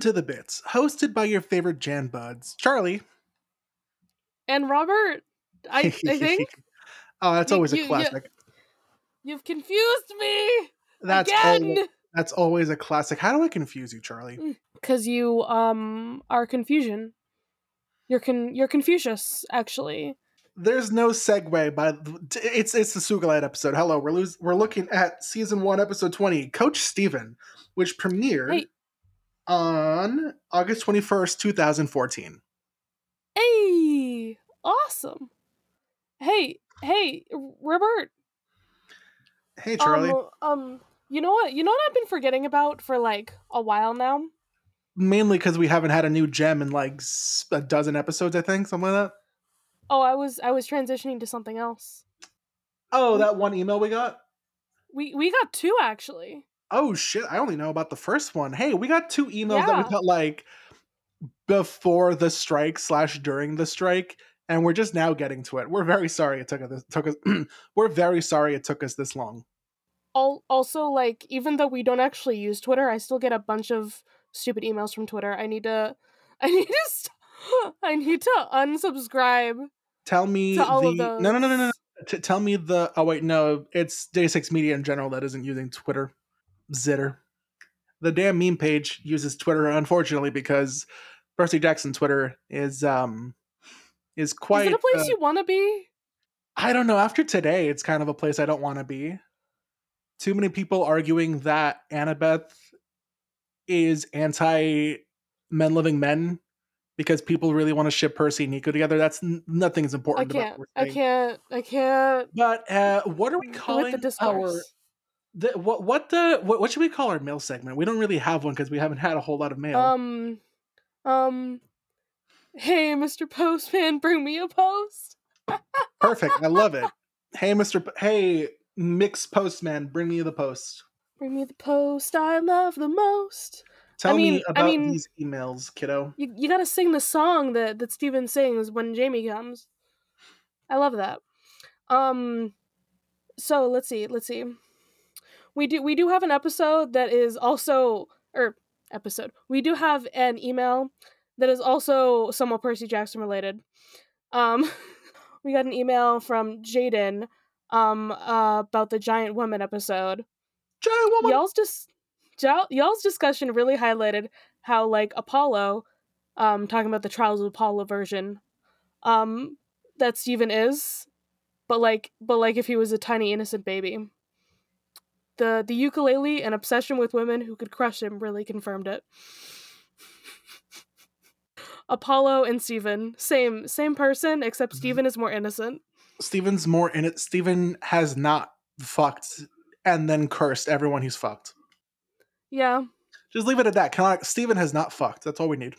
To the Bits, hosted by your favorite Jan Buds, Charlie. And Robert, I, I think oh, that's always you- a classic. you've confused me That's again. always, that's always a classic. How do I confuse you, Charlie? Because you um are confusion. You're con you're Confucius, actually. There's no segue, but it's it's the Sugalite episode. Hello, we're lose, we're looking at season one, episode twenty, Coach Steven, which premiered Hey. On August twenty first, two thousand fourteen. Hey, awesome. Hey, hey, Robert. Hey, Charlie. Um, um, you know what? You know what I've been forgetting about for like a while now. Mainly because we haven't had a new gem in like a dozen episodes, I think, something like that. Oh, I was I was transitioning to something else. Oh, that one email we got. We we got two actually. Oh shit! I only know about the first one. Hey, we got two emails that we got like before the strike slash during the strike, and we're just now getting to it. We're very sorry it took us. Took us. we're very sorry it took us this long. Also like even though we don't actually use twitter i still get a bunch of stupid emails from twitter i need to i need to st- i need to unsubscribe Tell me the no no no no. no. T- tell me the oh wait no it's Day Six Media in general that isn't using Twitter. Zitter. The damn meme page uses Twitter unfortunately because Percy Jackson Twitter is um is quite is it a place uh, you want to be I don't know. After today, it's kind of a place I don't want to be. Too many people arguing that Annabeth is anti men living men because people really want to ship Percy and Nico together. That's n- nothing's important. about can't i can't i can't But uh, what are we with calling the our the, what what the what, what should we call our mail segment? We don't really have one because we haven't had a whole lot of mail. um um hey mr postman bring me a post Perfect. I love it. Hey, Mister. P- Hey, Mix Postman, bring me the post. bring me the post i love the most Tell mean- me I about mean- these emails, kiddo. you, you gotta sing the song that that Steven sings when Jamie comes. I love that. Um so let's see, let's see. We do we do have an episode that is also or episode. We do have an email that is also somewhat Percy Jackson related. Um we got an email from Jaden um uh, about the giant woman episode Giant woman. y'all's just y'all's discussion really highlighted how like Apollo, um, talking about the Trials of Apollo version, um, that Steven is, but like but like if he was a tiny innocent baby. The the ukulele and obsession with women who could crush him really confirmed it. Apollo and Steven, same same person, except Mhm. Steven is more innocent. Steven's more in it. Steven has not fucked and then cursed everyone he's fucked. Yeah. Just leave it at that. Can I, Steven has not fucked. That's all we need.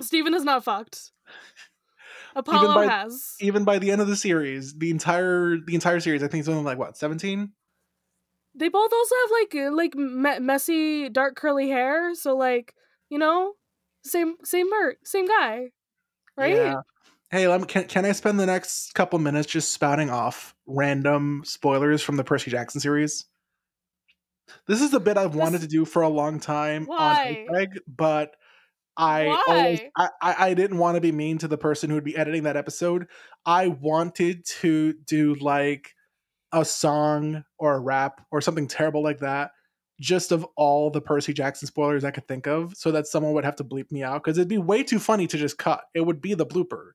Steven is not fucked. Apollo by- has. Even by the end of the series, the entire the entire series, I think it's only like what seventeen. They both also have like uh, like me- messy dark curly hair, so like you know, same same mer- same guy, right? Yeah. Hey, let me, can can I spend the next couple minutes just spouting off random spoilers from the Percy Jackson series? This is a bit I've wanted This- to do for a long time Why? on Egg, but I always Why? I I didn't want to be mean to the person who would be editing that episode. I wanted to do like a song or a rap or something terrible like that just of all the Percy Jackson spoilers I could think of, so that someone would have to bleep me out because it'd be way too funny to just cut. It would be the blooper,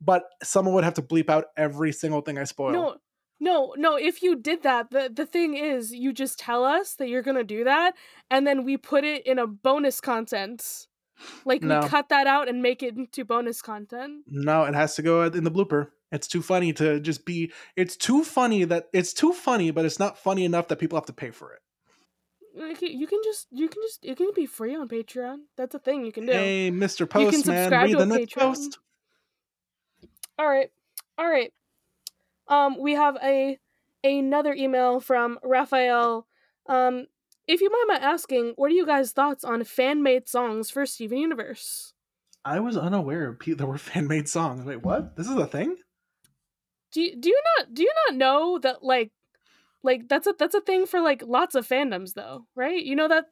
but someone would have to bleep out every single thing I spoiled. No, no, no. If you did that, the the thing is, you just tell us that you're gonna do that, and then we put it in a bonus content. Like No. we cut that out and make it into bonus content. No, it has to go in the blooper. It's too funny to just be. It's too funny that it's too funny, but it's not funny enough that people have to pay for it. Like, you can just, you can just, it can be free on Patreon. That's a thing you can do. Hey, Mr. You can Postman, subscribe read to the next Patreon. post. All right, all right. Um, we have a another email from Raphael. Um, if you mind my asking, what are you guys' thoughts on fan made songs for Steven Universe? I was unaware there were fan made songs. Wait, what? This is a thing? Do you, do you not do you not know that like like that's a that's a thing for like lots of fandoms though, right? You know that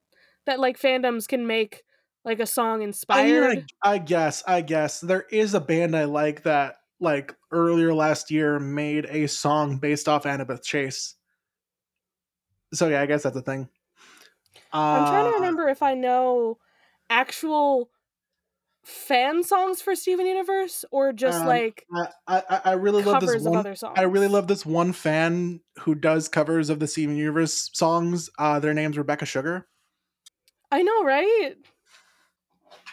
that like fandoms can make like a song I, mean, inspired. I, I guess, I guess there is a band I like that, like earlier last year, made a song based off Annabeth Chase. So yeah, I guess that's a thing. I'm trying to Uh, remember if I know actual fan songs for Steven Universe or just Um, like I, I, I really love covers this of one. other songs. I really love this one fan who does covers of the Steven Universe songs. Uh, their name's Rebecca Sugar. I know, right?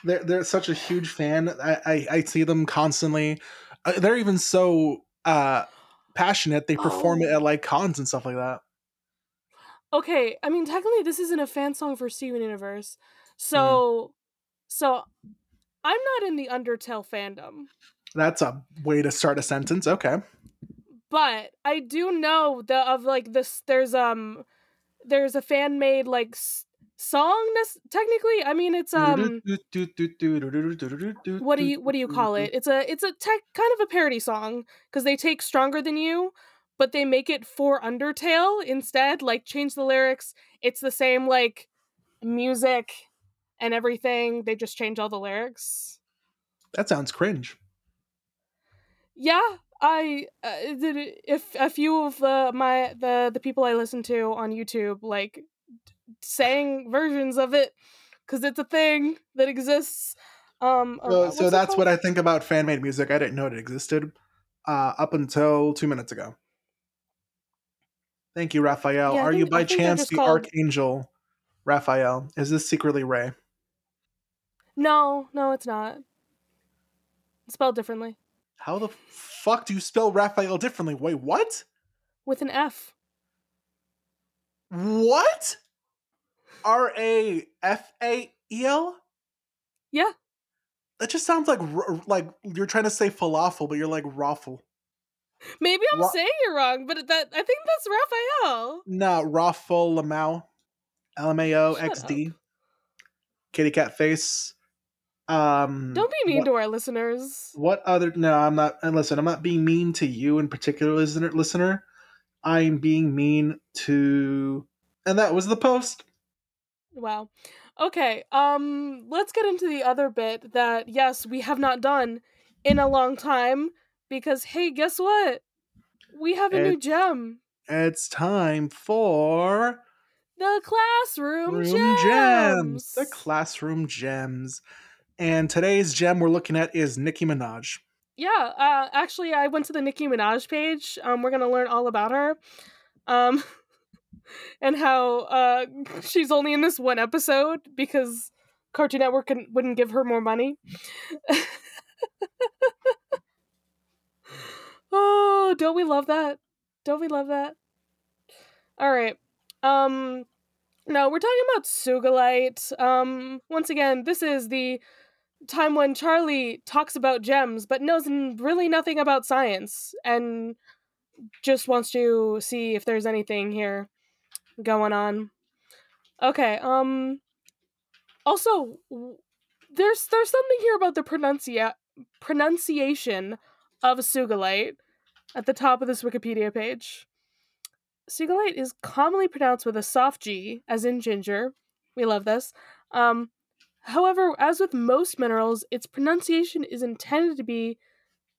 They're they're such a huge fan. I I, I see them constantly. Uh, they're even so uh, passionate. They perform it Oh. at like cons and stuff like that. Okay, I mean technically this isn't a fan song for Steven Universe. So so I'm not in the Undertale fandom, That's a way to start a sentence. Okay. but I do know the of like this there's um there's a fan made like s- song nes- technically. I mean it's um what do you what do you call it? It's a it's a tech kind of a parody song because they take Stronger Than You, but they make it for Undertale instead. Like change the lyrics. It's the same like music and everything. They just change all the lyrics. That sounds cringe. Yeah, I uh, did. If a few of the my the the people I listen to on YouTube like sang versions of it because it's a thing that exists. Um, uh, So, that's what? I think about fan made music. I didn't know it existed uh, up until two minutes ago. Thank you, Raphael. Yeah, Are you think- I by chance the called- archangel, Raphael? Is this secretly Ray? No, no, it's not. It's spelled differently How the fuck do you spell Raphael differently? Wait, what? with an F. What? R A F A E L? Yeah. That just sounds like like you're trying to say falafel, but you're like raffle. Maybe I'm Ra- saying it wrong, but that I think that's Raphael. No, raffle lamau, L M A O X D, kitty cat face. Um, Don't be mean what, to our listeners. what other? No, I'm not. And listen, I'm not being mean to you in particular, listener. Listener, I'm being mean to. And that was the post. Wow. Okay, um let's get into the other bit that yes, we have not done in a long time because hey, guess what? We have a new gem. It's time for The classroom Room gems. gems. The classroom gems. And today's gem we're looking at is Nicki Minaj. yeah, uh actually I went to the Nicki Minaj page. Um we're going to learn all about her. Um and how uh she's only in this one episode because Cartoon Network wouldn't give her more money. oh, don't we love that? Don't we love that? All right. Um no, we're talking about Sugalite. Um once again, this is the time when Charlie talks about gems but knows really nothing about science and just wants to see if there's anything here going on. Okay, um also there's there's something here about the pronuncia- pronunciation of Sugalite at the top of this Wikipedia page. Sugalite is commonly pronounced with a soft G, as in ginger. We love this. Um, however, as with most minerals, its pronunciation is intended to be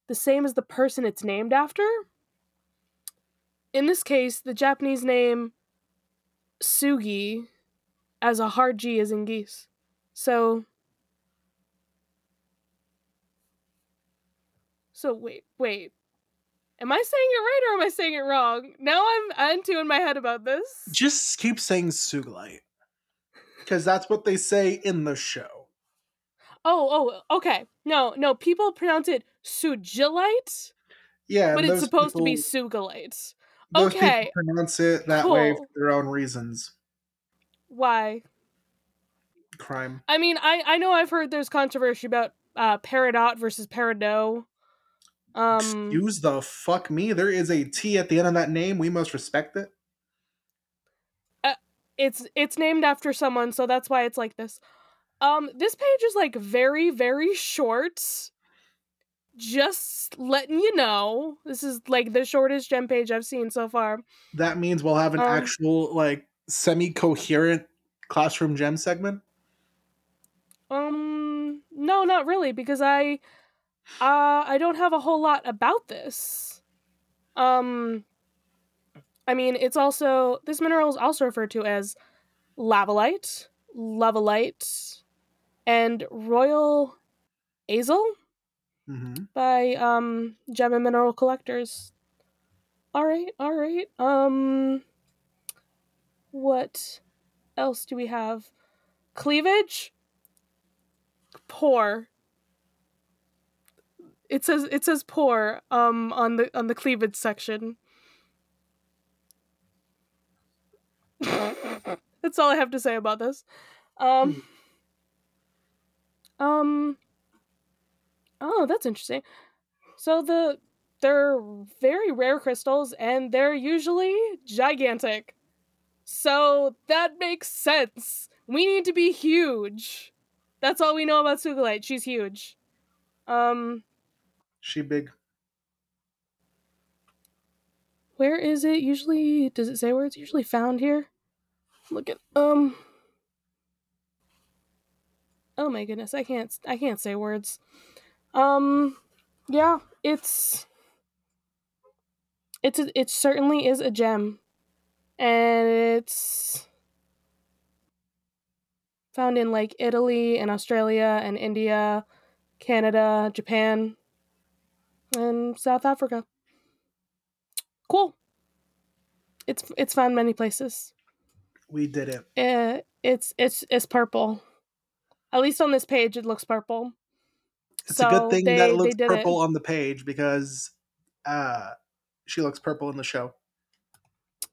the same as the person it's named after. In this case, the Japanese name Sugi as a hard G is in geese. So So wait, wait. Am I saying it right or am I saying it wrong? Now I'm into in my head about this. Just keep saying Sugalite. Because that's what they say in the show. Oh, oh, okay. No, no, people pronounce it Sugilite, Yeah, but it's supposed to be people- Sugalite. Those okay, people pronounce it that way for their own reasons. Why? Crime. I mean, I I know I've heard there's controversy about uh peridot versus peridot. Um Excuse the fuck me. There is a T at the end of that name. We must respect it. It's it's named after someone, so that's why it's like this. Um this page is like very very short. Just letting you know. This is like the shortest gem page I've seen so far. That means we'll have an Um, actual, like, semi coherent classroom gem segment. Um no, not really because I uh I don't have a whole lot about this. Um I mean, it's also this mineral is also referred to as lavulite, luvulite, and royal azel hmm by um gem and mineral collectors. All right, all right. Um what else do we have? Cleavage? Poor. It says it says poor um on the on the cleavage section. That's all I have to say about this. Um um Oh, that's interesting. So the they're very rare crystals and they're usually gigantic. So that makes sense. We need to be huge. That's all we know about Sugalite. She's huge. Um She big. Where is it usually does it say where it's usually found here? Look at um Oh my goodness, I can't I can't say words. Um yeah, it's it's a, it certainly is a gem. And it's found in like Italy and Australia and India, Canada, Japan, and South Africa. Cool. It's it's found many places. We did it. Uh, it's it's it's purple. At least on this page, it looks purple. It's a good thing that they- it looks purple on the page because uh she looks purple in the show.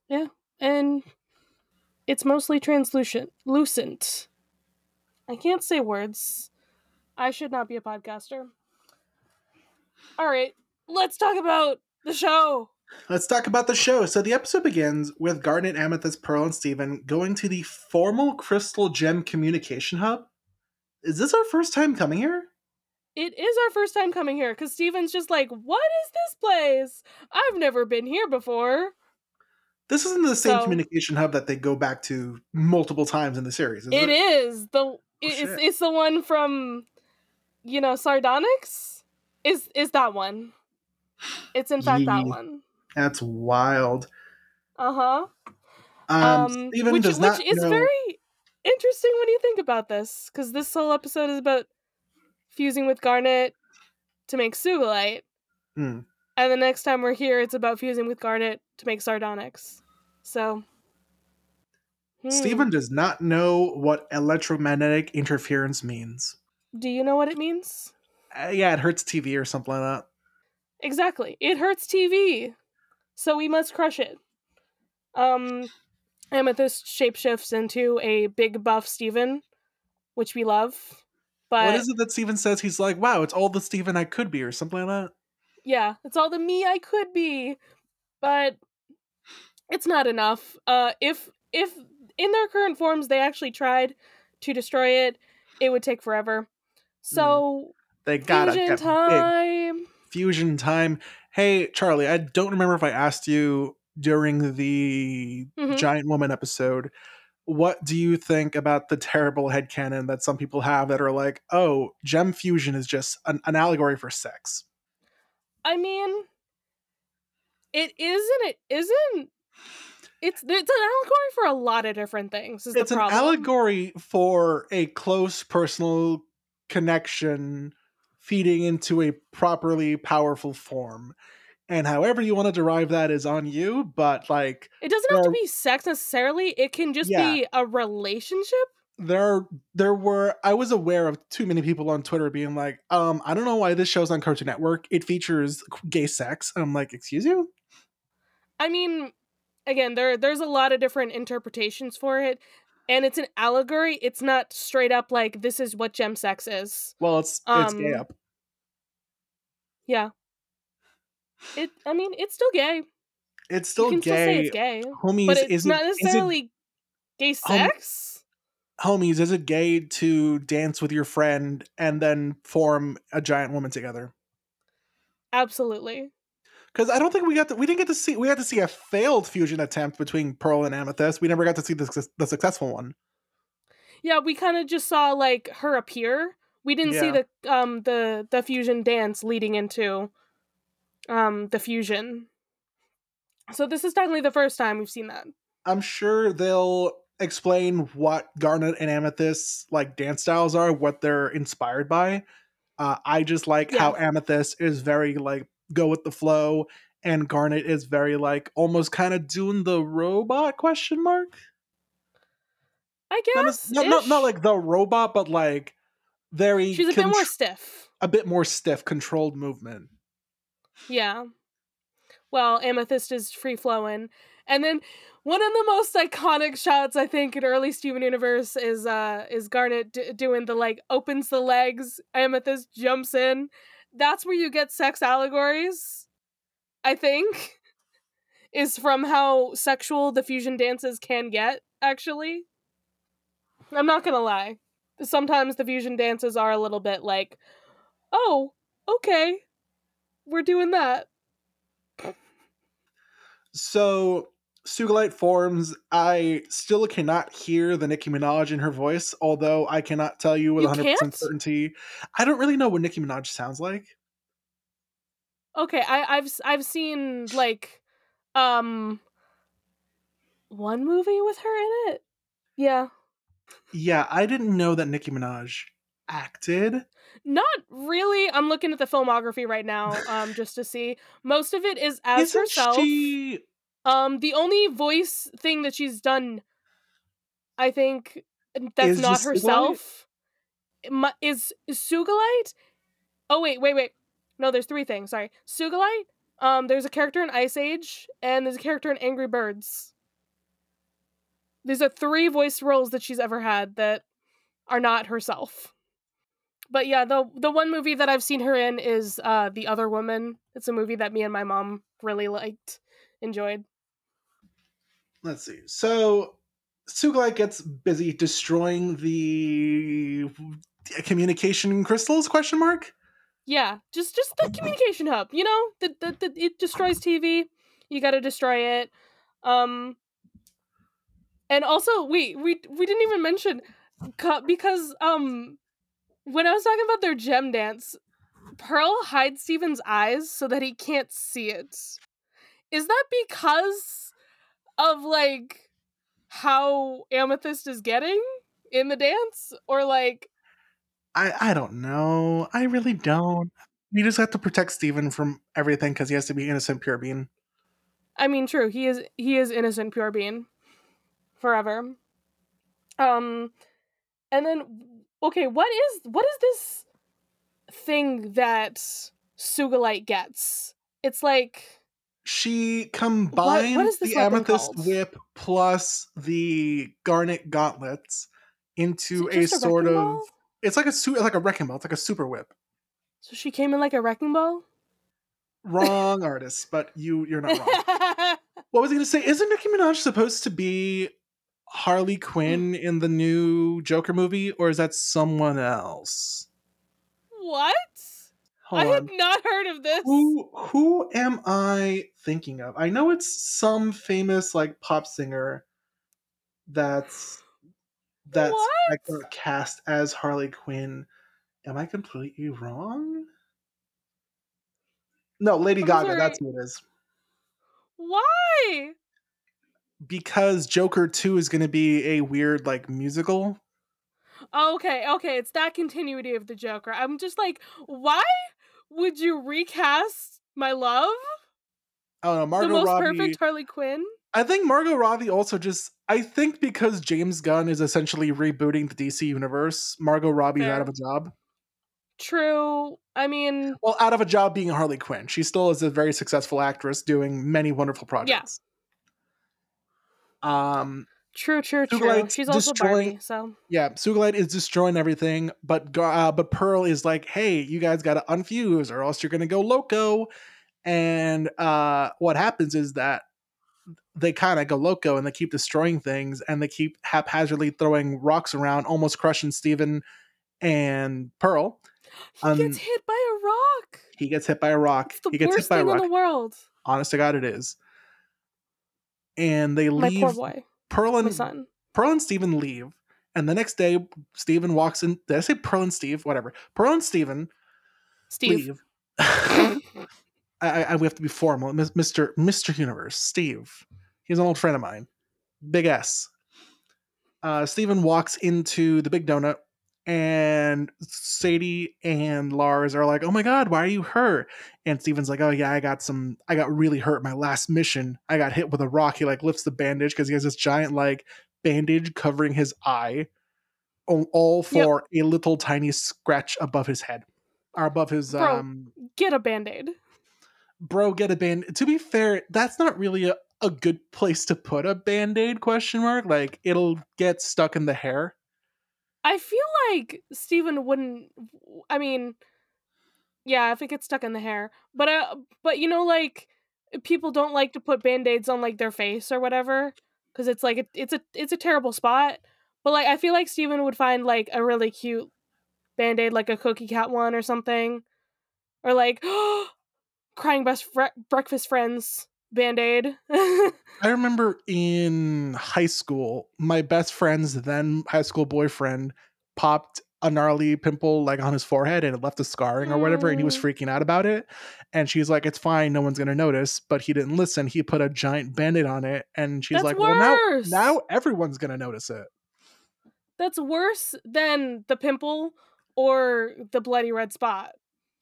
Yeah, and it's mostly translucent. Lucent. I can't say words. I should not be a podcaster. All right, let's talk about the show. Let's talk about the show. So the episode begins with Garnet, Amethyst, Pearl, and Steven going to the formal Crystal Gem Communication Hub. Is this our first time coming here? It is our first time coming here because Steven's just like, what is this place? I've never been here before. This isn't the same So- communication hub that they go back to multiple times in the series. Is It it is the oh, it- it's shit. it's the one from you know Sardonyx. Is is that one? It's in fact that one. That's wild. Uh huh. Um, Um, which which is know. very interesting when you think about this, because this whole episode is about fusing with Garnet to make Sugalite, Hmm. and the next time we're here, it's about fusing with Garnet to make Sardonyx. So. hmm. Steven does not know what electromagnetic interference means. do you know what it means? Uh, yeah, it hurts TV or something like that. Exactly. It hurts TV. So we must crush it. Um Amethyst shapeshifts into a big buff Steven, which we love. But what is it that Steven says? He's like, wow, it's all the Steven I could be, or something like that. yeah, it's all the me I could be. But it's not enough. Uh if if in their current forms they actually tried to destroy it, it would take forever. So They gotta fusion time. Fusion time. Hey, Charlie, I don't remember if I asked you during the Mhm. Giant Woman episode. What do you think about the terrible headcanon that some people have that are like, oh, gem fusion is just an, an allegory for sex? I mean, it isn't, it isn't it's it's an allegory for a lot of different things. Is it's an allegory for a close personal connection feeding into a properly powerful form. And however you want to derive that is on you, but like It doesn't have to be sex necessarily. It can just Yeah. be a relationship. there there were I was aware of too many people on Twitter being like, um, I don't know why this show's on Cartoon Network. It features gay sex. And I'm like, excuse you? I mean, again, there there's a lot of different interpretations for it, and it's an allegory. It's not straight up like this is what gem sex is. Well, it's it's gay Um, up. Yeah. It. I mean, it's still gay. It's still can still say gay. it's gay, Homies, but it's is not it, is it necessarily gay sex. homies, is it gay to dance with your friend and then form a giant woman together? Absolutely. Because I don't think we got to, we didn't get to see we had to see a failed fusion attempt between Pearl and Amethyst. We never got to see the, the successful one. Yeah, we kind of just saw like her appear. We didn't see the um the the fusion dance leading into um the fusion. So this is definitely the first time we've seen that. I'm sure they'll explain what Garnet and Amethyst like dance styles are, what they're inspired by. Uh, I just like how Amethyst is very like go with the flow, and Garnet is very like almost kind of doing the robot question mark. I guess. not, not, not like the robot, but like very she's a bit more stiff. a bit more stiff, controlled movement. Yeah. Well, Amethyst is free flowing. And then one of the most iconic shots I think in early Steven Universe is uh is Garnet d- doing the like opens the legs, Amethyst jumps in. That's where you get sex allegories. I think is from how sexual the fusion dances can get actually. I'm not to lie. Sometimes the fusion dances are a little bit like, "Oh, okay. We're doing that." So Sugalite forms. I still cannot hear the Nicki Minaj in her voice, although I cannot tell you with You 100% can't? certainty. I don't really know what Nicki Minaj sounds like. Okay, I, I've I've seen like um one movie with her in it. Yeah, Yeah, I didn't know that Nicki Minaj acted. not really. I'm looking at the filmography right now, um, just to see. Most of it is as Isn't herself. she? Um, the only voice thing that she's done, I think, that's Is not herself, is, is Sugalite. Oh wait, wait, wait. No, there's three things. Sorry, Sugalite. Um, there's a character in Ice Age, and there's a character in Angry Birds. These are three voice roles that she's ever had that are not herself. But yeah, the the one movie that I've seen her in is uh The Other Woman. It's a movie that me and my mom really liked, enjoyed. Let's see. So Sugalite gets busy destroying the communication crystals? Question mark. Yeah, just just the communication hub. You know, the, the, the it destroys TV. You got to destroy it. Um, and also we we we didn't even mention because um when I was talking about their gem dance, Pearl hides Steven's eyes so that he can't see it. Is that because of like how Amethyst is getting in the dance, or like I I don't know. I really don't. We just have to protect Steven from everything because he has to be innocent, pure being. I mean, true. He is he is innocent, pure being, forever. Um, and then okay, what is what is this thing that Sugalite gets? It's like She combines is this the amethyst called? whip plus the garnet gauntlets into it a sort of. ball? It's like a su- like a wrecking ball. It's like a super whip. So she came in like a wrecking ball. Wrong artist, but you you're not wrong. What was I going to say? Isn't Nicki Minaj supposed to be Harley Quinn mm. in the new Joker movie, or is that someone else? what? I on. not heard of this. Who who am I thinking of? I know it's some famous like pop singer that's that's like, What? got cast as Harley Quinn. Am I completely wrong? No, Lady I'm Gaga. sorry. That's who it is. Why? because Joker 2 is going to be a weird like musical. Okay, okay, it's that continuity of the Joker. I'm just like, why would you recast my love? Oh no, Margot Robbie. the most Robbie. perfect Harley Quinn? I think Margot Robbie also just I think because James Gunn is essentially rebooting the DC universe, Margot Robbie's Fair. out of a job. True. I mean, Well, out of a job being Harley Quinn. She still is a very successful actress doing many wonderful projects. Um true, true, true. She's also destroying- Barbie, so yeah, Sugalite is destroying everything, but uh, but Pearl is like, "Hey, you guys got to unfuse or else you're going to go loco." And uh what happens is that they kind of go loco and they keep destroying things and they keep haphazardly throwing rocks around, almost crushing Steven and Pearl. he Um, gets hit by a rock. He gets hit by a rock. It's the he gets worst hit by a thing in rock. the world. Honest to God, it is. And they My leave poor boy, Pearl and. Pearl and Steven leave. And the next day, Steven walks in. Did I say Pearl and Steve? Whatever. Pearl and Steven Steve. leave. I, I, I- we have to be formal. Mr. Mr. Universe, Steve. He's an old friend of mine. Big S. Uh, Steven walks into the Big Donut, and Sadie and Lars are like, "Oh my God, why are you hurt?" And Steven's like, "Oh yeah, I got some. I got really hurt my last mission. I got hit with a rock." He like lifts the bandage because he has this giant like bandage covering his eye, all, all Yep. for a little tiny scratch above his head or above his Bro. um Get a band aid. bro get a band to be fair that's not really a, a good place to put a band-aid question mark like it'll get stuck in the hair I feel like Steven wouldn't. I mean, yeah, if it gets stuck in the hair, but uh, but you know, like people don't like to put band aids on like their face or whatever because it's like it, it's a it's a terrible spot. But like, I feel like Steven would find like a really cute band aid, like a cookie cat one or something, or like crying best fre- breakfast friends band aid. i remember in high school my best friend's then high school boyfriend popped a gnarly pimple like on his forehead and it left a scarring or whatever and he was Mm. freaking out about it and she's like it's fine no one's gonna notice but he didn't listen he put a giant band-aid on it and she's That's like well now now everyone's gonna notice it That's worse than the pimple or the bloody red spot.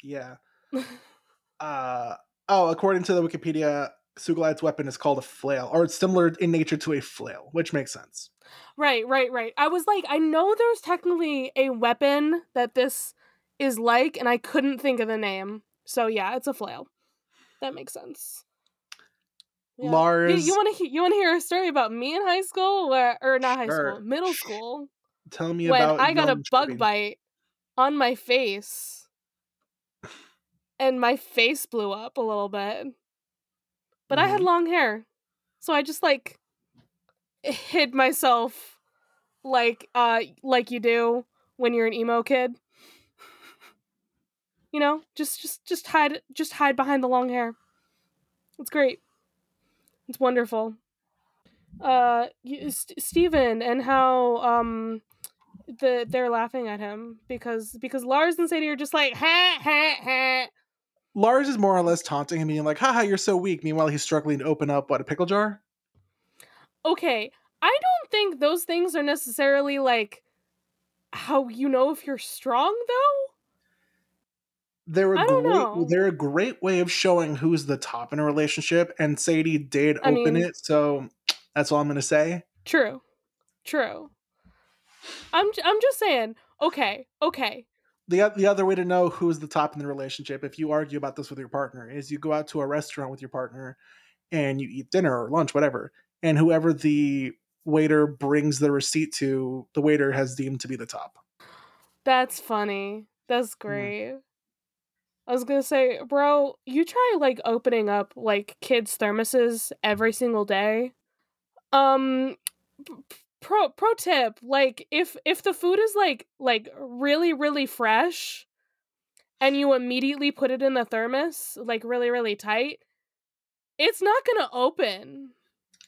yeah uh oh according to the wikipedia sugalight's weapon is called a flail or it's similar in nature to a flail which makes sense Right, right, right. I was like, I know there's technically a weapon that this is like, and I couldn't think of the name. So yeah, it's a flail. That makes sense. Yeah. You- Lars- you, want to you want to hear a story about me in high school, where or not high Sure. school, middle school, tell me when about I got a bug bite on my face, and my face blew up a little bit. But I had Mhm. long hair, so I just like hid myself, like uh like you do when you're an emo kid. You know, just just just hide just hide behind the long hair. It's great. It's wonderful. Uh, St- Steven and how um the they're laughing at him because because Lars and Sadie are just like ha ha ha. Lars is more or less taunting him being like haha you're so weak meanwhile he's struggling to open up what a pickle jar Okay, I don't think those things are necessarily like how you know if you're strong though. they're a great know. they're a great way of showing who's the top in a relationship and sadie did I open mean- it so that's all i'm gonna say True, true. I'm j- I'm just saying. Okay, okay. The, the other way to know who's the top in the relationship if you argue about this with your partner is you go out to a restaurant with your partner and you eat dinner or lunch whatever and whoever the waiter brings the receipt to the waiter has deemed to be the top That's funny. That's great. I was gonna say, bro, you try like opening up like kids' thermoses every single day. Um, p- pro pro tip: like if if the food is like like really really fresh, and you immediately put it in the thermos like really really tight, it's not gonna open.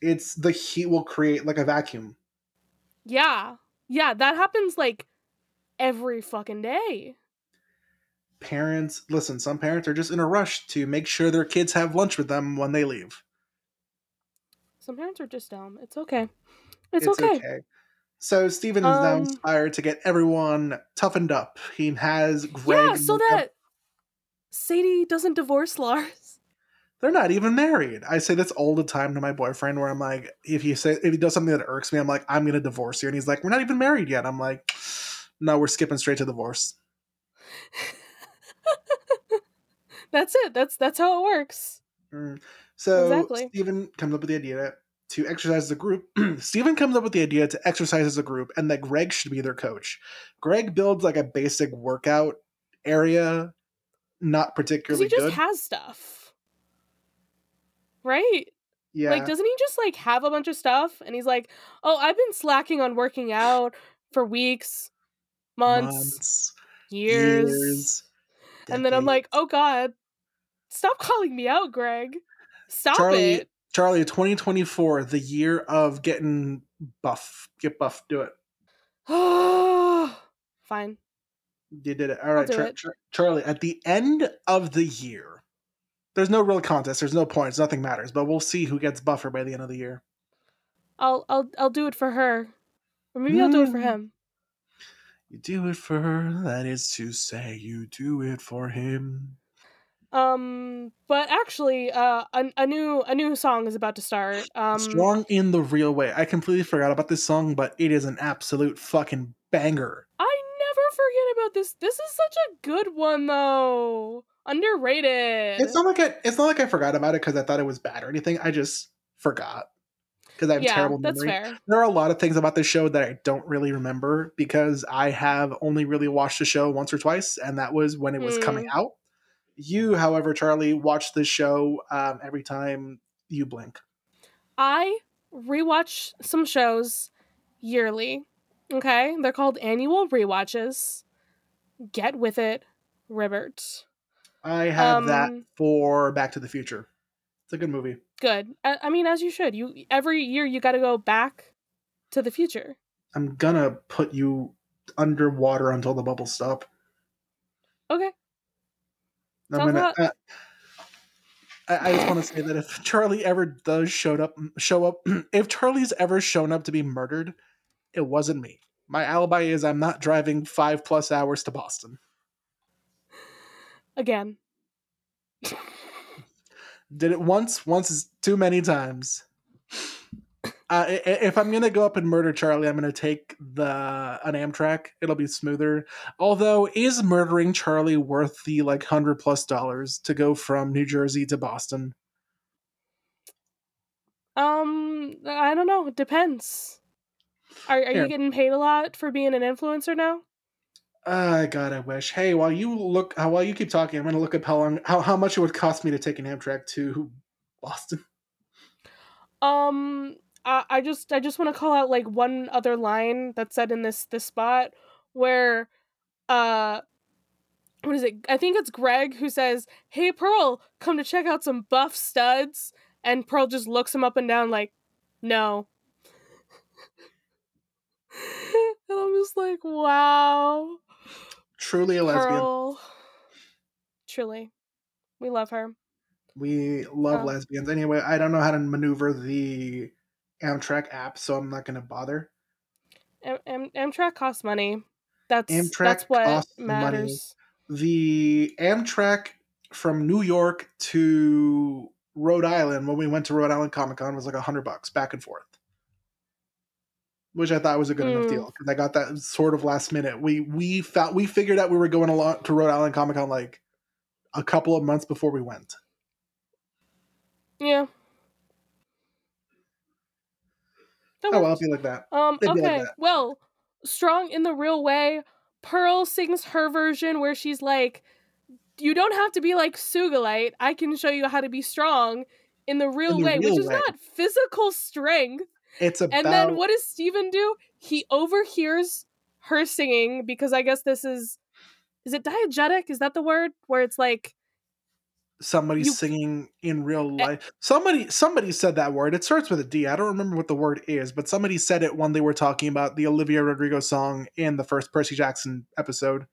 it's the heat will create like a vacuum Yeah, yeah, that happens like every fucking day. parents listen some parents are just in a rush to make sure their kids have lunch with them when they leave Some parents are just dumb. It's okay. It's, okay. So Steven is now Um, inspired to get everyone toughened up. He has Greg. Yeah, so that Sadie doesn't divorce Lars. they're not even married. I say this all the time to my boyfriend, where I'm like, if he say if he does something that irks me, I'm like, I'm gonna divorce you, and he's like, we're not even married yet. I'm like, no, we're skipping straight to divorce. That's it. That's that's how it works. Mm. So Exactly. Steven comes up with the idea to exercise as a group. Stephen comes up with the idea to exercise as a group and that Greg should be their coach. Greg builds like a basic workout area, not particularly he just good. has stuff. Right? yeah. Like, doesn't he just like have a bunch of stuff? And he's like, Oh, I've been slacking on working out for weeks, months, years. And then I'm like. Oh God, stop calling me out, Greg. Stop Charlie, it. Charlie, 2024, the year of getting buff. Get buff. Do it. Fine. You did it. All right, Char- it. Char- Charlie. At the end of the year, there's no real contest. There's no points. Nothing matters. But we'll see who gets buffer by the end of the year. I'll I'll I'll do it for her. Or maybe I'll do it for Mm. him. You do it for her. That is to say, you do it for him. Um, but actually, uh, a, a new a new song is about to start. Um, Strong in the real way. I completely forgot about this song, but it is an absolute fucking banger. I never forget about this. This is such a good one, though. Underrated. It's not like I, it's not like I forgot about it because I thought it was bad or anything. I just forgot because I have yeah, terrible that's memory. fair. There are a lot of things about this show that I don't really remember because I have only really watched the show once or twice, and that was when it was coming Hmm. out. You, however, Charlie, watch this show um, every time you blink. I rewatch some shows yearly. Okay, they're called annual rewatches. Get with it, Ribbert. I have that Um, for Back to the Future. It's a good movie. Good. I, I mean, as you should. You every year you got to go back to the future. I'm gonna put you underwater until the bubbles stop. Okay. I'm gonna. Uh, I, I just want to say that if Charlie ever does showed up, show up, if Charlie's ever shown up to be murdered, it wasn't me. My alibi is I'm not driving five plus hours to Boston. Again. Did it once. Once is too many times. Uh, if I'm gonna go up and murder Charlie, I'm gonna take the an Amtrak. It'll be smoother. Although, is murdering Charlie worth the like hundred plus dollars to go from New Jersey to Boston? Um, I don't know. It depends. Are are Here. you getting paid a lot for being an influencer now? Uh, God, I wish. Hey, while you look, uh, while you keep talking, I'm gonna look up how long, how, how much it would cost me to take an Amtrak to Boston. Um, I, I just I just want to call out like one other line that's said in this this spot where, uh, what is it? I think it's Greg who says, "Hey Pearl, come to check out some buff studs," and Pearl just looks him up and down like, "No." and I'm just like, "Wow." Truly a lesbian. Pearl. Truly. We love her. We love Oh. lesbians. Anyway, I don't know how to maneuver the Amtrak app, so I'm not gonna bother. Am- Am- Amtrak costs money. That's Amtrak that's what costs money. matters. The Amtrak from New York to Rhode Island when we went to Rhode Island Comic Con was like a hundred bucks back and forth, which I thought was a good enough Mm. deal because I got that sort of last minute. We we found we figured out we were going along to Rhode Island Comic Con like a couple of months before we went. Yeah. That Oh I'll be like that. Um. They'd be like Okay. that. well, strong in the real way. Pearl sings her version where she's like, "You don't have to be like Sugalite. I can show you how to be strong in the real the way, real which is way. not physical strength." It's about And then what does Steven do? He overhears her singing because I guess this is is it diegetic? Is that the word? Where it's like somebody you- singing in real Eh. life. Somebody somebody said that word. It starts with a D. I don't remember what the word is, but somebody said it when they were talking about the Olivia Rodrigo song in the first Percy Jackson episode.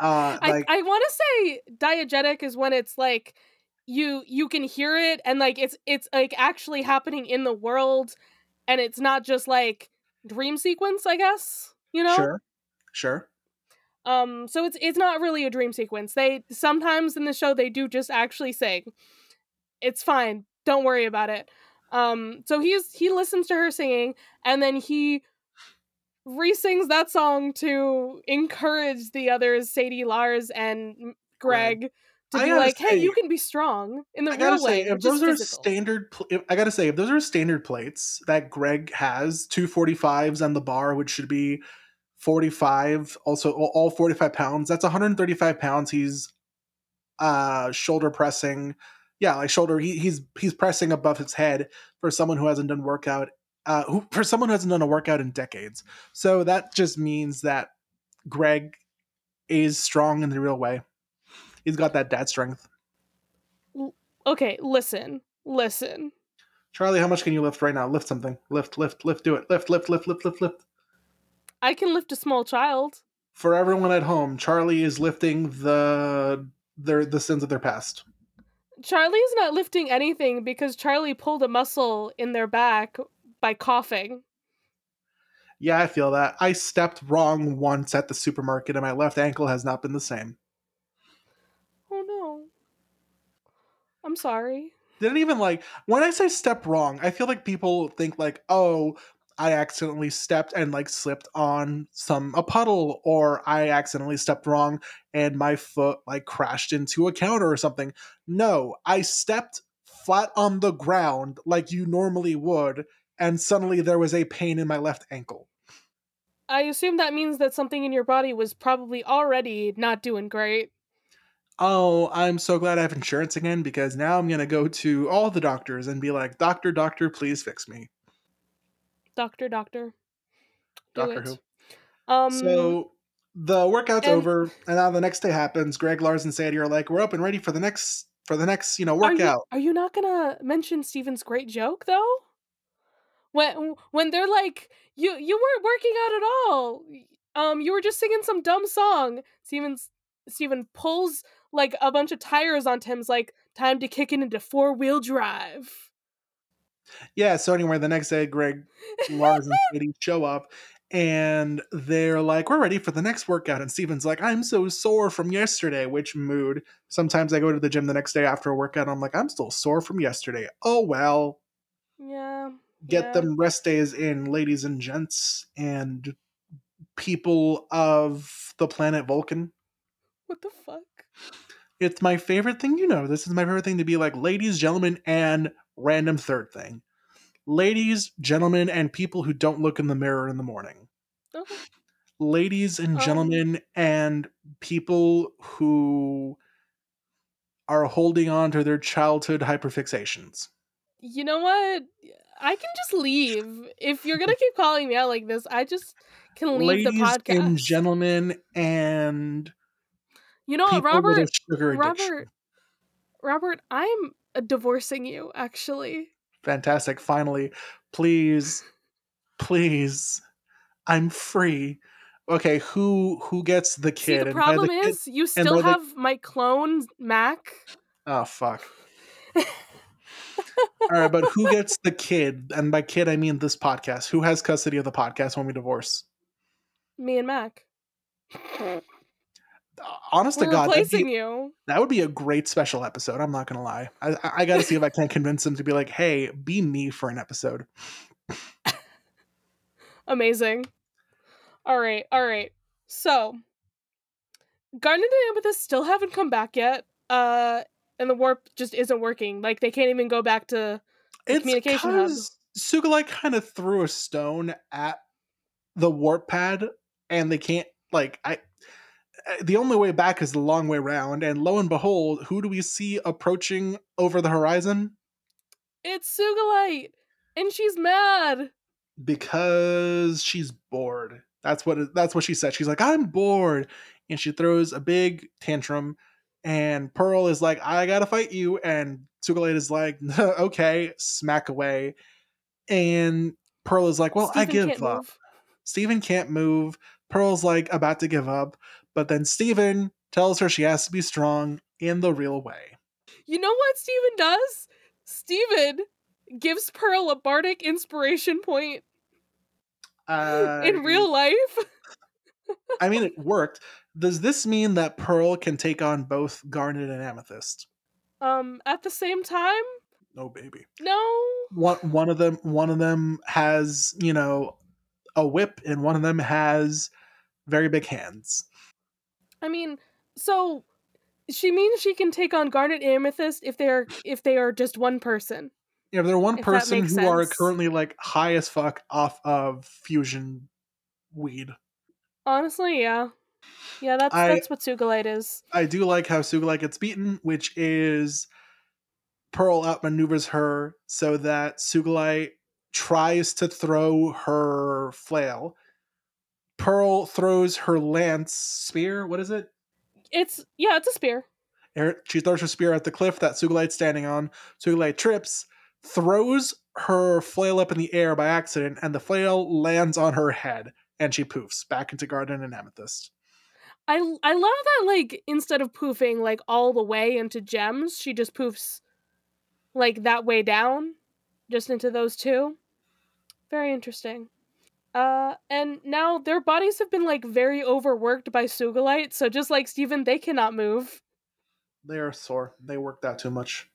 Uh I, I want to say diegetic is when it's like you you can hear it and like it's it's like actually happening in the world and it's not just like dream sequence, I guess. You know? Sure. Sure. Um, so it's it's not really a dream sequence. They sometimes in the show they do just actually sing. It's fine. Don't worry about it. Um, so he's he listens to her singing and then he re-sings that song to encourage the others, Sadie, Lars, and Greg, to I be like, "Hey, you can be strong in the I gotta real say, way." if those are physical." standard, pl- if, I gotta say, if those are standard plates that Greg has, two forty fives on the bar, which should be forty five, also all all forty five pounds. That's one hundred thirty five pounds. He's uh shoulder pressing, yeah, like shoulder. He, he's he's pressing above his head for someone who hasn't done workout. Uh, who, for someone who hasn't done a workout in decades. So that just means that Greg is strong in the real way. He's got that dad strength. okay, listen, listen. Charlie, how much can you lift right now? Lift something. Lift, lift, lift, do it. Lift, lift, lift, lift, lift, lift. I can lift a small child. For everyone at home, Charlie is lifting the their the sins of their past. Charlie's not lifting anything because Charlie pulled a muscle in their back by coughing. Yeah, I feel that. I stepped wrong once at the supermarket and my left ankle has not been the same. Oh no. I'm sorry. Didn't even like when I say step wrong, I feel like people think like, oh, I accidentally stepped and like slipped on some a puddle, or I accidentally stepped wrong and my foot like crashed into a counter or something. No, I stepped flat on the ground like you normally would, and suddenly there was a pain in my left ankle. I assume that means that something in your body was probably already not doing great. Oh, I'm so glad I have insurance again because now I'm gonna go to all the doctors and be like, Doctor, doctor, please fix me. Doctor, doctor. Do Doctor it. Who. Um So the workout's and- over, and now the next day happens. Greg, Lars, and Sadie are like, "We're up and ready for the next for the next, you know, are you, workout." are you not gonna mention Steven's great joke though? When when they're like, you you weren't working out at all. Um, you were just singing some dumb song. Steven's Steven pulls like a bunch of tires onto him's like, time to kick it into four wheel drive. Yeah. So anyway, the next day, Greg, Lars, and Sadie show up, and they're like, "We're ready for the next workout." And Steven's like, "I'm so sore from yesterday." Which mood? Sometimes I go to the gym the next day after a workout. I'm like, "I'm still sore from yesterday." Oh well. Yeah. Get yeah. them rest days in, ladies and gents, and people of the planet Vulcan. What the fuck? It's my favorite thing. You know, this is my favorite thing to be like, ladies, gentlemen, and random third thing. Ladies, gentlemen, and people who don't look in the mirror in the morning. Okay. Ladies and Um, gentlemen, and people who are holding on to their childhood hyperfixations. You know what? I can just leave. If you're gonna keep calling me out like this, I just can leave ladies the podcast. and gentlemen, and you know what, Robert? with a sugar addiction. Robert, Robert, I'm divorcing you. Actually, Fantastic. Finally, please, please, I'm free. Okay, who who gets the see kid? the And by problem kid- is you by still the- have my clone Mac. oh fuck. All right, but who gets the kid? And by kid, I mean this podcast. Who has custody of the podcast when we divorce? Me and Mac. Honest We're to God, replacing be, you. that would be a great special episode. I'm not gonna lie. I, I, got to see if I can't convince him to be like, "Hey, be me for an episode." Amazing. All right, all right. So, Garnet and Amethyst still haven't come back yet. Uh, and the warp just isn't working. Like they can't even go back to. The communication hub. Sugilite kind of threw a stone at the warp pad, and they can't like I. uh, The only way back is the long way round, and lo and behold, who do we see approaching over the horizon? It's Sugilite, and she's mad. Because she's bored. That's what that's what she said. She's like, "I'm bored," and she throws a big tantrum. And Pearl is like, "I gotta fight you," and Sugilite is like, "Okay," smack away. And Pearl is like, "Well, I give up." move. Steven can't move. Pearl's like about to give up, but then Steven tells her she has to be strong in the real way. You know what Steven does? Steven gives Pearl a bardic inspiration point Uh, in real life. I mean, it worked. Does this mean that Pearl can take on both Garnet and Amethyst? Um, at the same time, No, baby. no. One one of them one of them has you know a whip, and one of them has very big hands. I mean, so she means she can take on Garnet Amethyst if they're if they are just one person. You know, they're one If person who are currently like high as fuck off of fusion weed. Honestly, yeah. Yeah, that's I- that's what Sugilite is. I do like how Sugilite gets beaten, which is Pearl outmaneuvers her so that Sugilite tries to throw her flail. Pearl throws her lance spear. What is it? It's yeah, it's a spear. She throws her spear at the cliff that Sugilite's standing on. Sugilite trips, throws her flail up in the air by accident, and the flail lands on her head, and she poofs back into Garnet and Amethyst. I I love that like instead of poofing like all the way into gems, she just poofs like that way down, just into those two. Very interesting. Uh, and now their bodies have been like very overworked by Sugilite, so just like Steven, they cannot move. They are sore. They worked out too much.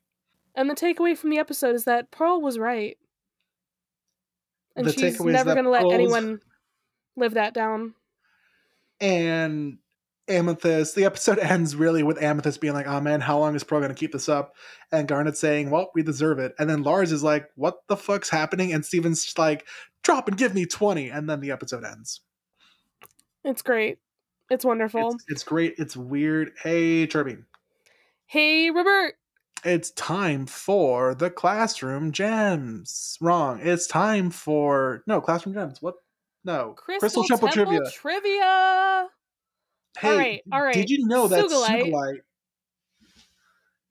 And the takeaway from the episode is that Pearl was right. And The she's never going to let Pearl's- anyone live that down. and Amethyst. The episode ends really with Amethyst being like, "Oh man, how long is Pearl going to keep this up?" And Garnet saying, "Well, we deserve it." And then Lars is like, "What the fuck's happening?" And Steven's like, "Drop and give me 20." And then the episode ends. It's great. It's wonderful. It's, it's great. It's weird. Hey, Turbine. Hey, Robert. It's time for the classroom gems. Wrong. It's time for no classroom gems. What? No. Crystal, Temple, Temple trivia. trivia. Hey, Alright, alright. Did you know that Sugilite. Sugilite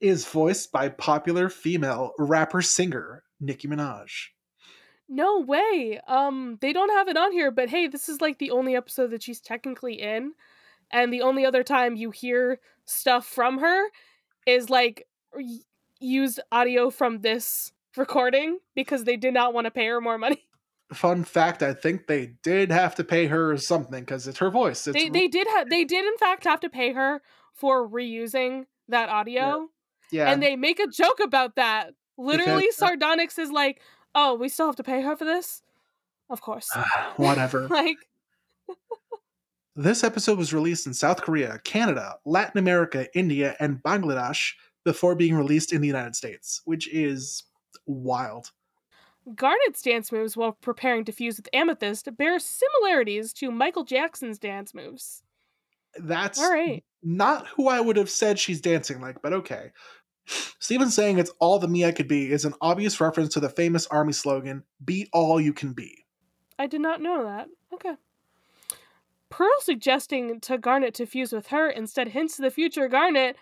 is voiced by popular female rapper singer Nicki Minaj? No way. Um, they don't have it on here, but hey, this is like the only episode that she's technically in, and the only other time you hear stuff from her is like y- used audio from this recording because they did not want to pay her more money. Fun fact: I think they did have to pay her something because it's her voice. It's they they did have they did in fact have to pay her for reusing that audio, yeah. and they make a joke about that. Literally, Because, uh, Sardonyx is like, "Oh, we still have to pay her for this." Of course. Ah, whatever. like This episode was released in South Korea, Canada, Latin America, India, and Bangladesh before being released in the United States, which is wild. Garnet's dance moves while preparing to fuse with Amethyst bear similarities to Michael Jackson's dance moves. That's All right. not who I would have said she's dancing like, but okay. Steven saying it's all the me I could be is an obvious reference to the famous army slogan, be all you can be. I did not know that. Okay. Pearl suggesting to Garnet to fuse with her instead hints to the future Garnet,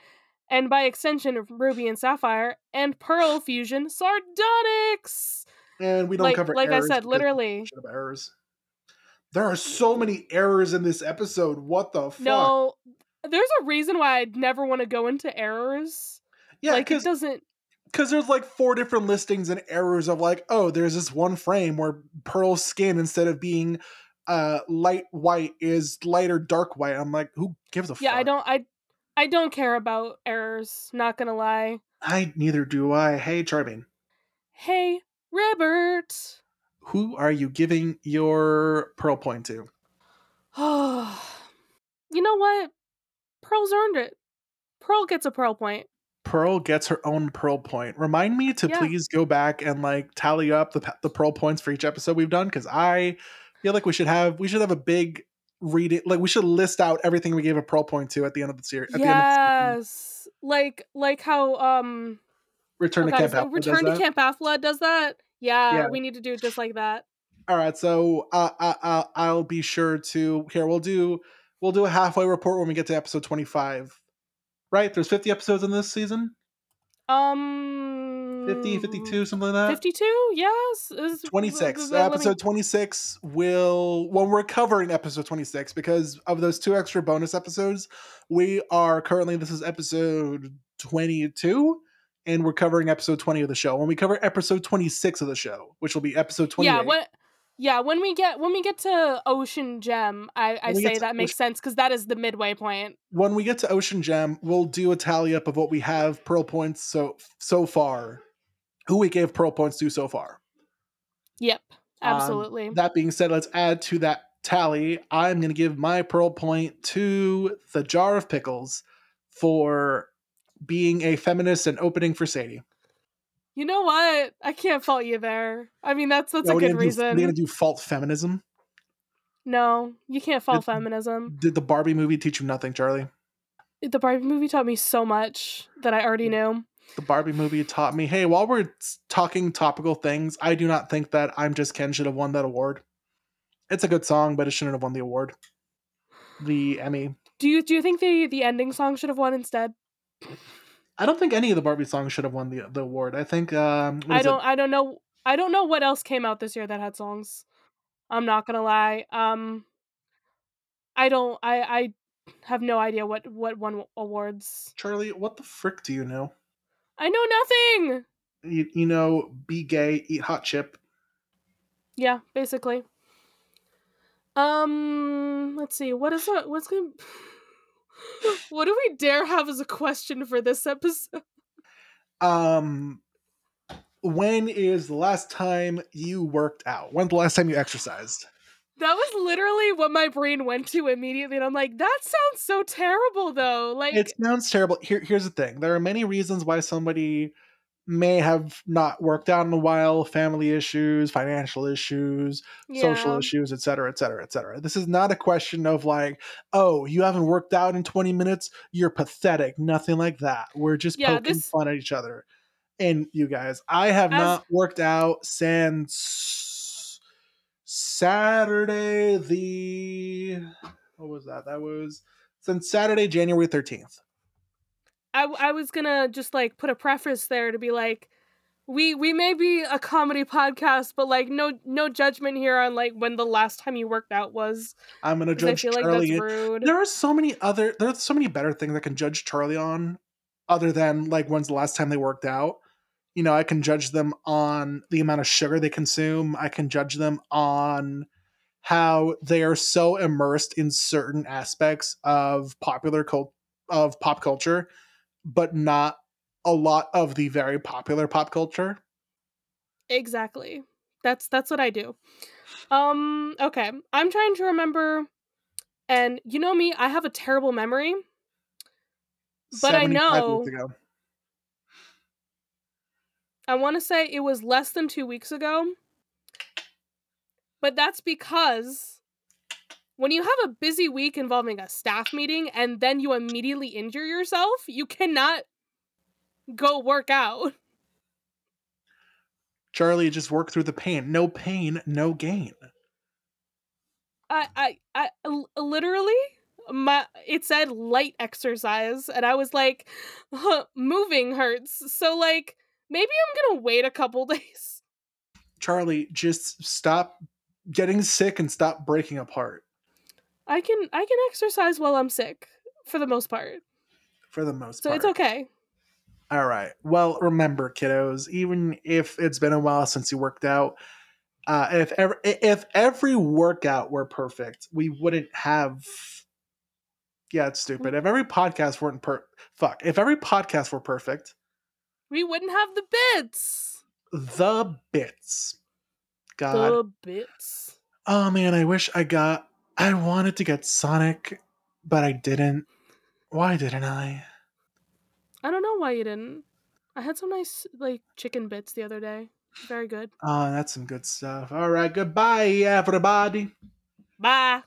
and by extension Ruby and Sapphire, and Pearl fusion Sardonyx! And we don't Like, cover like I said, literally. errors. There are so many errors in this episode. What the fuck? No, there's a reason why I'd never want to go into errors. Yeah, like, it because doesn't. because there's like four different listings and errors of like, oh, there's this one frame where Pearl's skin instead of being uh light white is light or dark white. I'm like, who gives a Yeah, fuck? I don't. I. I don't care about errors. Not gonna lie. I neither do I. Hey, Charming. Hey, Robert. who are you giving your Pearl point to? Oh you know what? Pearl's earned it. Pearl gets a pearl point. Pearl gets her own Pearl point. Remind me to Yeah. please go back and like tally up the the Pearl points for each episode we've done because I feel like we should have we should have a big reading like we should list out everything we gave a Pearl point to at the end of the series. At the end of the season. Yes, like like how um Return oh to Camp is it Alpha does Return to that. Camp Affla does that. Yeah, Yeah. we need to do it just like that. All right, so uh, I, uh, I'll be sure to here. We'll do we'll do a halfway report when we get to episode twenty five. Right? There's fifty episodes in this season. Um 50, 52, something like that. 52? Yes. Is- 26 let me- episode 26 will when we're covering episode 26 because of those two extra bonus episodes we are currently this is episode 22 and we're covering episode 20 of the show. When we cover episode 26 of the show, which will be episode 28. Yeah, what yeah, when we get when we get to Ocean Gem, I, I say that makes sense because that is the midway point. when we get to Ocean Gem, we'll do a tally up of what we have pearl points so so far. Who we gave pearl points to so far. Yep, Um, absolutely. That being said, let's add to that tally. I'm going to give my pearl point to the jar of pickles for being a feminist and opening for Sadie. You know what? I can't fault you there. I mean, that's that's Now, a what are you good gonna do- are going to do fault feminism? No, you can't fault Did- feminism. Did the Barbie movie teach you nothing, Charlie? The Barbie movie taught me so much that I already knew. The Barbie movie taught me, hey, while we're talking topical things, I do not think that I'm Just Ken should have won that award. It's a good song, but it shouldn't have won the award. The Emmy. Do you do you think the the ending song should have won instead? I don't think any of the Barbie songs should have won the the award. I think um I don't I don't know I don't know what else came out this year that had songs. I'm not gonna lie. Um I don't I I have no idea what what won awards. Charlie, what the frick do you know? I know nothing. You, you know, be gay, eat hot chip. Yeah, basically. Um, let's see. What is that? What's gonna? What do we dare have as a question for this episode? Um, when is the last time you worked out? When's the last time you exercised? That was literally what my brain went to immediately, and I'm like, that sounds so terrible, though. Like, It sounds terrible. Here, here's the thing: there are many reasons why somebody may have not worked out in a while family issues financial issues social issues et cetera et cetera et cetera. This is not a question of like oh you haven't worked out in 20 minutes? You're pathetic. Nothing like that. We're just Yeah, poking this- fun at each other. And you guys i have As- not worked out since saturday the what was that? That was since saturday january 13th I, I was gonna just like put a preface there to be like we we may be a comedy podcast but like no no judgment here on like when the last time you worked out was i'm gonna judge like charlie that's rude there are so many other there are so many better things I can judge Charlie on other than like when's the last time they worked out. You know, I can judge them on the amount of sugar they consume. I can judge them on how they are so immersed in certain aspects of popular cult of pop culture, but not a lot of the very popular pop culture. exactly. That's that's what i do. Um okay. I'm trying to remember and you know me i have a terrible memory But I know- i want to say it was less than two weeks ago but that's because when you have a busy week involving a staff meeting and then you immediately injure yourself you cannot go work out Charlie just worked through the pain. No pain, no gain. I, I, I literally, my it said light exercise, and I was like, huh, moving hurts. So like, maybe I'm gonna wait a couple days. Charlie, just stop getting sick and stop breaking apart I can, I can exercise while I'm sick for the most part, for the most so part. So it's okay. All right. Well, remember, kiddos, even if it's been a while since you worked out, uh, if ever, if every workout were perfect, we wouldn't have. Yeah, it's stupid. If every podcast weren't per, fuck. If every podcast were perfect, We wouldn't have the bits. the bits. God. The bits. Oh man, I wish I got. I wanted to get Sonic, but I didn't. Why didn't I? I don't know why you didn't. I had some nice like chicken bits the other day. Very good. Oh, that's some good stuff. All right, goodbye, everybody. Bye.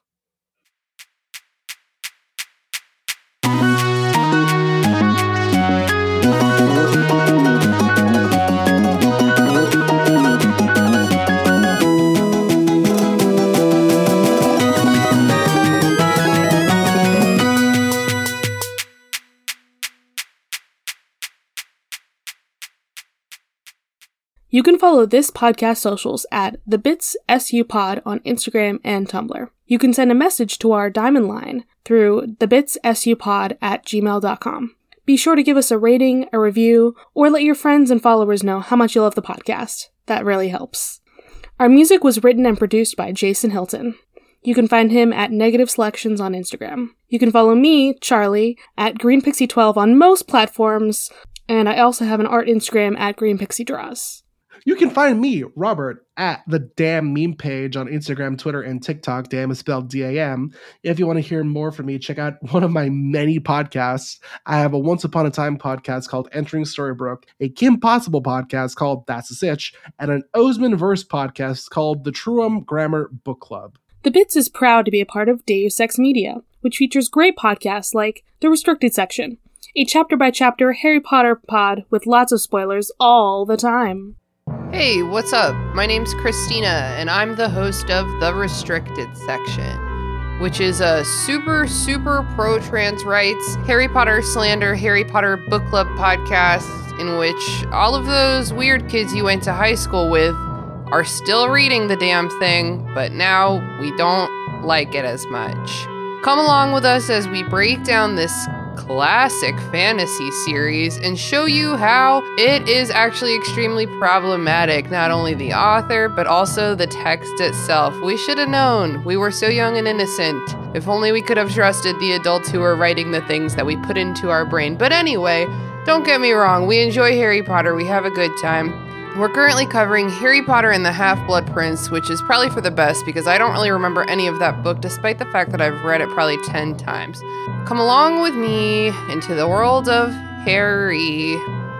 You can follow this podcast socials at the Bits SU Pod on Instagram and Tumblr. You can send a message to our Diamond line through the Bits SU Pod at gmail.com. Be sure to give us a rating, a review, or let your friends and followers know how much you love the podcast. That really helps. Our music was written and produced by Jason Hilton. You can find him at Negative Selections on Instagram. You can follow me, Charlie, at GreenPixie12 on most platforms, and I also have an art Instagram at GreenPixieDraws. You can find me, Robert, at the Damn Meme page on Instagram, Twitter, and TikTok. Damn is spelled D A M. If you want to hear more from me, check out one of my many podcasts. I have a Once Upon a Time podcast called Entering Storybrooke, a Kim Possible podcast called That's a Sitch, and an Osemanverse podcast called the Truham Grammar Book Club. The Bits is proud to be a part of Day Six Media, which features great podcasts like The Restricted Section, a chapter by chapter Harry Potter pod with lots of spoilers all the time. Hey, what's up? My name's Christina, and I'm the host of The Restricted Section, which is a super, super pro trans rights Harry Potter slander, Harry Potter book club podcast in which all of those weird kids you went to high school with are still reading the damn thing, but now we don't like it as much. Come along with us as we break down this classic fantasy series and show you how it is actually extremely problematic. Not only the author, but also the text itself. We should have known. We were so young and innocent. If only we could have trusted the adults who were writing the things that we put into our brain. But anyway, don't get me wrong, we enjoy Harry Potter, we have a good time. We're currently covering Harry Potter and the Half Blood Prince, which is probably for the best because I don't really remember any of that book, despite the fact that I've read it probably 10 times. Come along with me into the world of Harry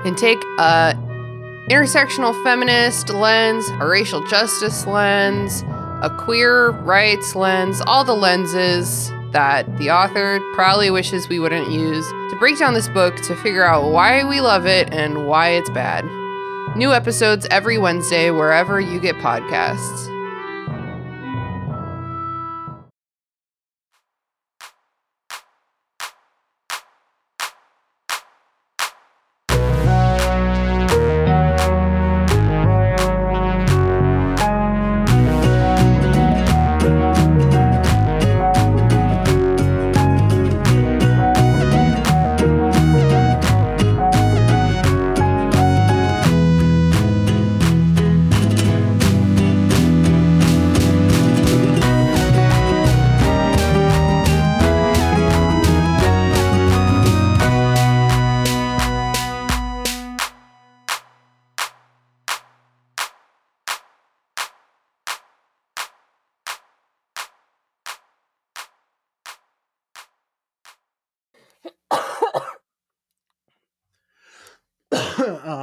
and take a intersectional feminist lens, a racial justice lens, a queer rights lens, all the lenses that the author probably wishes we wouldn't use to break down this book to figure out why we love it and why it's bad. New episodes every Wednesday wherever you get podcasts.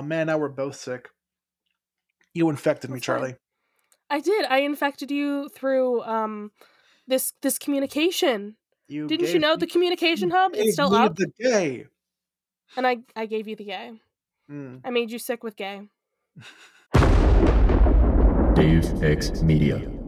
Man, now we're both sick. You infected me, That's fine. Charlie. I did. I infected you through um this this communication. You Didn't you know the communication hub? gave It's still me up. The gay. And I I gave you the gay. Mm. I made you sick with gay. Day Six Media.